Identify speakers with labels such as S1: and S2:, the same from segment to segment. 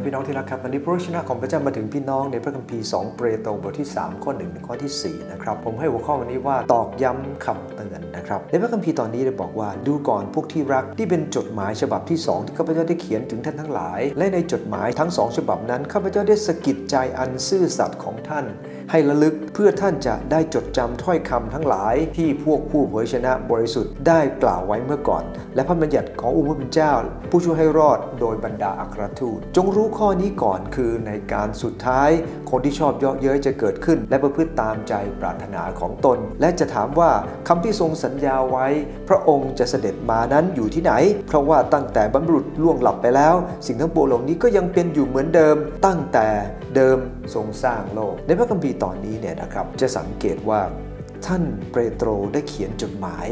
S1: ครับพี่น้องที่รักครับวันนี้พระชนะของพระเจ้ามาถึงพี่น้องในพระคัมภีร์ 2 เปโตรบทที่ 3 ข้อ1ถึงข้อที่ 4 นะครับ ผมให้หัวข้อวันนี้ว่าตอกย้ำคำเตือนนะครับ ในพระคัมภีร์ตอนนี้ได้บอกว่าดูก่อนพวกที่รักที่เป็นจดหมายฉบับที่ 2 ที่ข้าพเจ้าได้เขียนถึงท่านทั้งหลาย และในจดหมายทั้ง 2 ฉบับนั้นข้าพเจ้าได้สะกิดใจอันซื่อสัตย์ของท่าน ให้ระลึกเพื่อท่านจะได้จดจำถ้อยคำทั้งหลาย ที่พวกผู้เผยชนะบริสุทธิ์ได้กล่าวไว้เมื่อก่อน และพระบัญญัติขององค์พระผู้เป็นเจ้า ผู้ช่วยให้รอดโดยบรรดาอัครทูตจงรู้ข้อนี้ก่อนคือในการสุดท้าย คนที่ชอบเยาะเย้ยจะเกิดขึ้น และประพฤติตามใจปรารถนาของตน และจะถามว่าคำที่ทรงสัญญาไว้ พระองค์จะเสด็จมานั้นอยู่ที่ไหน เพราะว่าตั้งแต่บรรพุษล่วงหลับไปแล้ว สิ่งทั้งปวงเหล่านี้ก็ยังเป็นอยู่เหมือนเดิม ตั้งแต่เดิมทรงสร้างโลก ในพระคัมภีร์ตอนนี้เนี่ยนะครับจะสังเกตว่าท่านเปโตรได้เขียนจดหมาย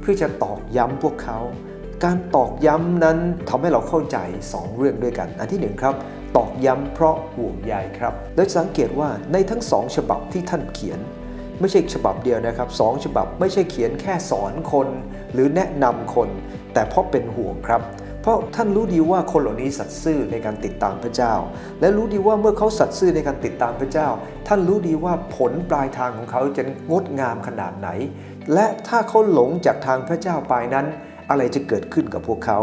S1: เพื่อจะตอกย้ำพวกเขา การตอกย้ำนั้นทำให้เราเข้าใจ 2 เรื่องด้วยกัน อันที่ 1 ครับ ตอกย้ำเพราะห่วงใยครับโดยสังเกตว่าในทั้งสองฉบับที่ท่านเขียน ไม่ใช่ฉบับเดียวนะครับสองฉบับไม่ใช่เขียนแค่สอนคน หรือแนะนำคน แต่เพราะเป็นห่วงครับเพราะท่านรู้ดีว่าคนเหล่านี้สัตย์ซื่อในการติดตามพระเจ้า และรู้ดีว่าเมื่อเขาสัตย์ซื่อในการติดตามพระเจ้า ท่านรู้ดีว่าผลปลายทางของเขาจะงดงามขนาดไหน และถ้าเขาหลงจากทางพระเจ้าไปนั้น อะไรจะเกิดขึ้นกับพวกเขา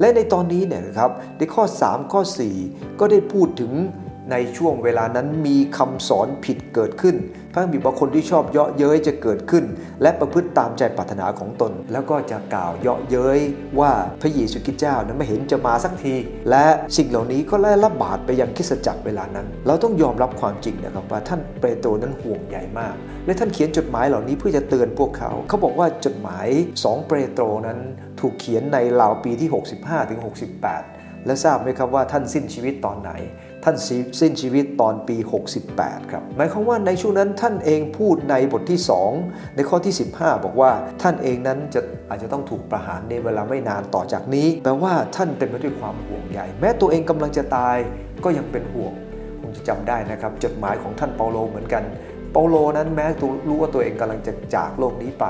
S1: และในตอนนี้เนี่ยนะครับในข้อ 3 ข้อ 4 ก็ได้พูดถึง ในช่วงเวลานั้นมีคำสอนผิดเกิดขึ้น พระคัมภีร์บอกคนที่ชอบเยาะเย้ยจะเกิดขึ้น และประพฤติตามใจปรารถนาของตน แล้วก็จะกล่าวเยาะเย้ยว่าพระเยซูคริสต์เจ้านั้นไม่เห็นจะมาสักที และสิ่งเหล่านี้ก็ไล่ระบาดไปยังคริสตจักรเวลานั้น เราต้องยอมรับความจริงนะครับว่าท่านเปโตรนั้นห่วงใหญ่มาก และท่านเขียนจดหมายเหล่านี้เพื่อจะเตือนพวกเขา เขาบอกว่าจดหมาย 2 เปโตรนั้นถูกเขียนในราวปีที่ 65ถึง68 และทราบไหมครับว่าท่านสิ้นชีวิตตอนไหน ท่านสิ้นชีวิตตอนปี 68 ครับ หมายความว่าในช่วงนั้นท่านเองพูดในบทที่ 2 ในข้อที่ 15 บอกว่าท่านเองนั้นจะอาจจะต้องถูกประหารในเวลาไม่นานต่อจากนี้แปลว่าท่านเต็มไปด้วยความห่วงใยแม้ตัวเองกำลังจะตายก็ยังเป็นห่วงคงจะจำได้นะครับ จดหมายของท่านเปาโลเหมือนกัน เปาโลนั้นแม้ตัวรู้ว่าตัวเองกำลังจะจากโลกนี้ไป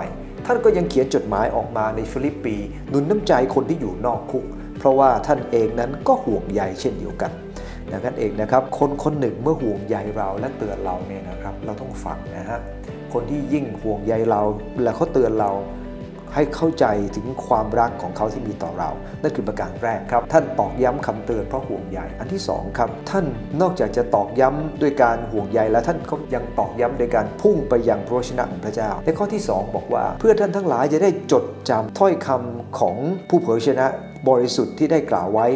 S1: ท่านก็ยังเขียนจดหมายออกมาในฟิลิปปีหนุนน้ำใจคนที่อยู่นอกคุก เพราะว่าท่านเองนั้นก็ห่วงใยเช่นเดียวกัน ดังนั้นเองนะครับ คนคนหนึ่งเมื่อห่วงใยเราและเตือนเราเนี่ยนะครับ เราต้องฟังนะฮะคนที่ยิ่งห่วงใยเราและเขาเตือนเราให้เข้าใจถึงความรักของเขาที่มีต่อเรา นั่นคือประการแรกครับ ท่านตอกย้ำคำเตือนเพราะห่วงใย อันที่สองครับ ท่านนอกจากจะตอกย้ำด้วยการห่วงใยแล้วท่านก็ยังตอกย้ำโดยการพุ่งไปยังพระวจนะของพระเจ้า ในข้อที่ 2 บอกว่า เพื่อท่านทั้งหลายจะได้จดจำถ้อยคำของผู้เผยชนะบริสุทธิ์ที่ได้กล่าวไว้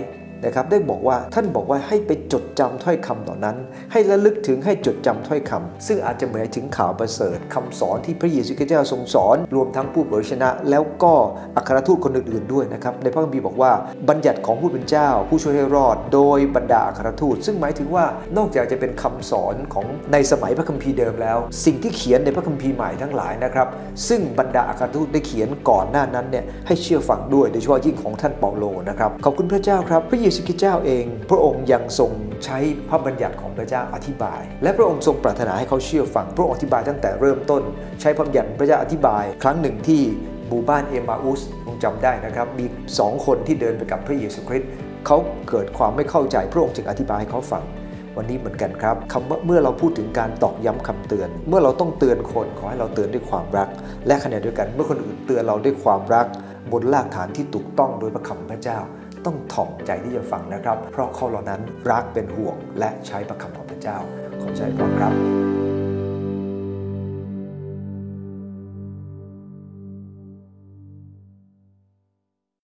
S1: นะครับได้บอกว่าท่านบอกว่าให้ไปจดจำถ้อยคำต่อนนั้น ให้ระลึกถึงให้จดจำถ้อยคำซึ่งอาจจะหมายถึงข่าวประเสริฐคำสอนที่พระเยซูคริสต์เจ้าทรงสอน รวมทั้งผู้เผยชนะ แล้วก็อัครทูตคนอื่นๆด้วยนะครับในพระคัมภีร์บอกว่าบัญญัติของผู้เป็นเจ้า ผู้ช่วยให้รอด โดยบรรดาอัครทูต ซึ่งหมายถึงว่านอกจากจะเป็นคำสอนของในสมัยพระคัมภีร์เดิมแล้ว สิ่งที่เขียนในพระคัมภีร์ใหม่ทั้งหลายนะครับซึ่งบรรดาอัครทูตได้เขียนก่อนหน้านั้นเนี่ยให้เชื่อฟังด้วยโดยเฉพาะยิ่งของท่านเปาโลนะครับขอบคุณพระเจ้าครับพระเยซูคริสต์เจ้าเอง พระองค์ยังทรงใช้พระบัญญัติของพระเจ้าอธิบาย และพระองค์ทรงปรารถนาให้เขาเชื่อฟัง พระองค์อธิบายตั้งแต่เริ่มต้น ใช้พระบัญญัติพระเจ้าอธิบาย ครั้งหนึ่งที่หมู่บ้านเอมาอุสคงจำได้นะครับ มีสองคนที่เดินไปกับพระเยซูคริสต์เขาเกิดความไม่เข้าใจพระองค์จึงอธิบายให้เขาฟัง วันนี้เหมือนกันครับคำว่าเมื่อเราพูดถึงการตอกย้ำคำเตือน เมื่อเราต้องเตือนคนขอให้เราเตือนด้วยความรัก และขณะเดียวกันเมื่อคนอื่นเตือนเราด้วยความรัก บนรากฐานที่ถูกต้องโดยพระคำพระเจ้า ต้องถ่อมใจที่จะฟังนะครับ เพราะเขาเหล่านั้นรักเป็นห่วงและใช้ประคำของพระเจ้า ขอใจพรครับ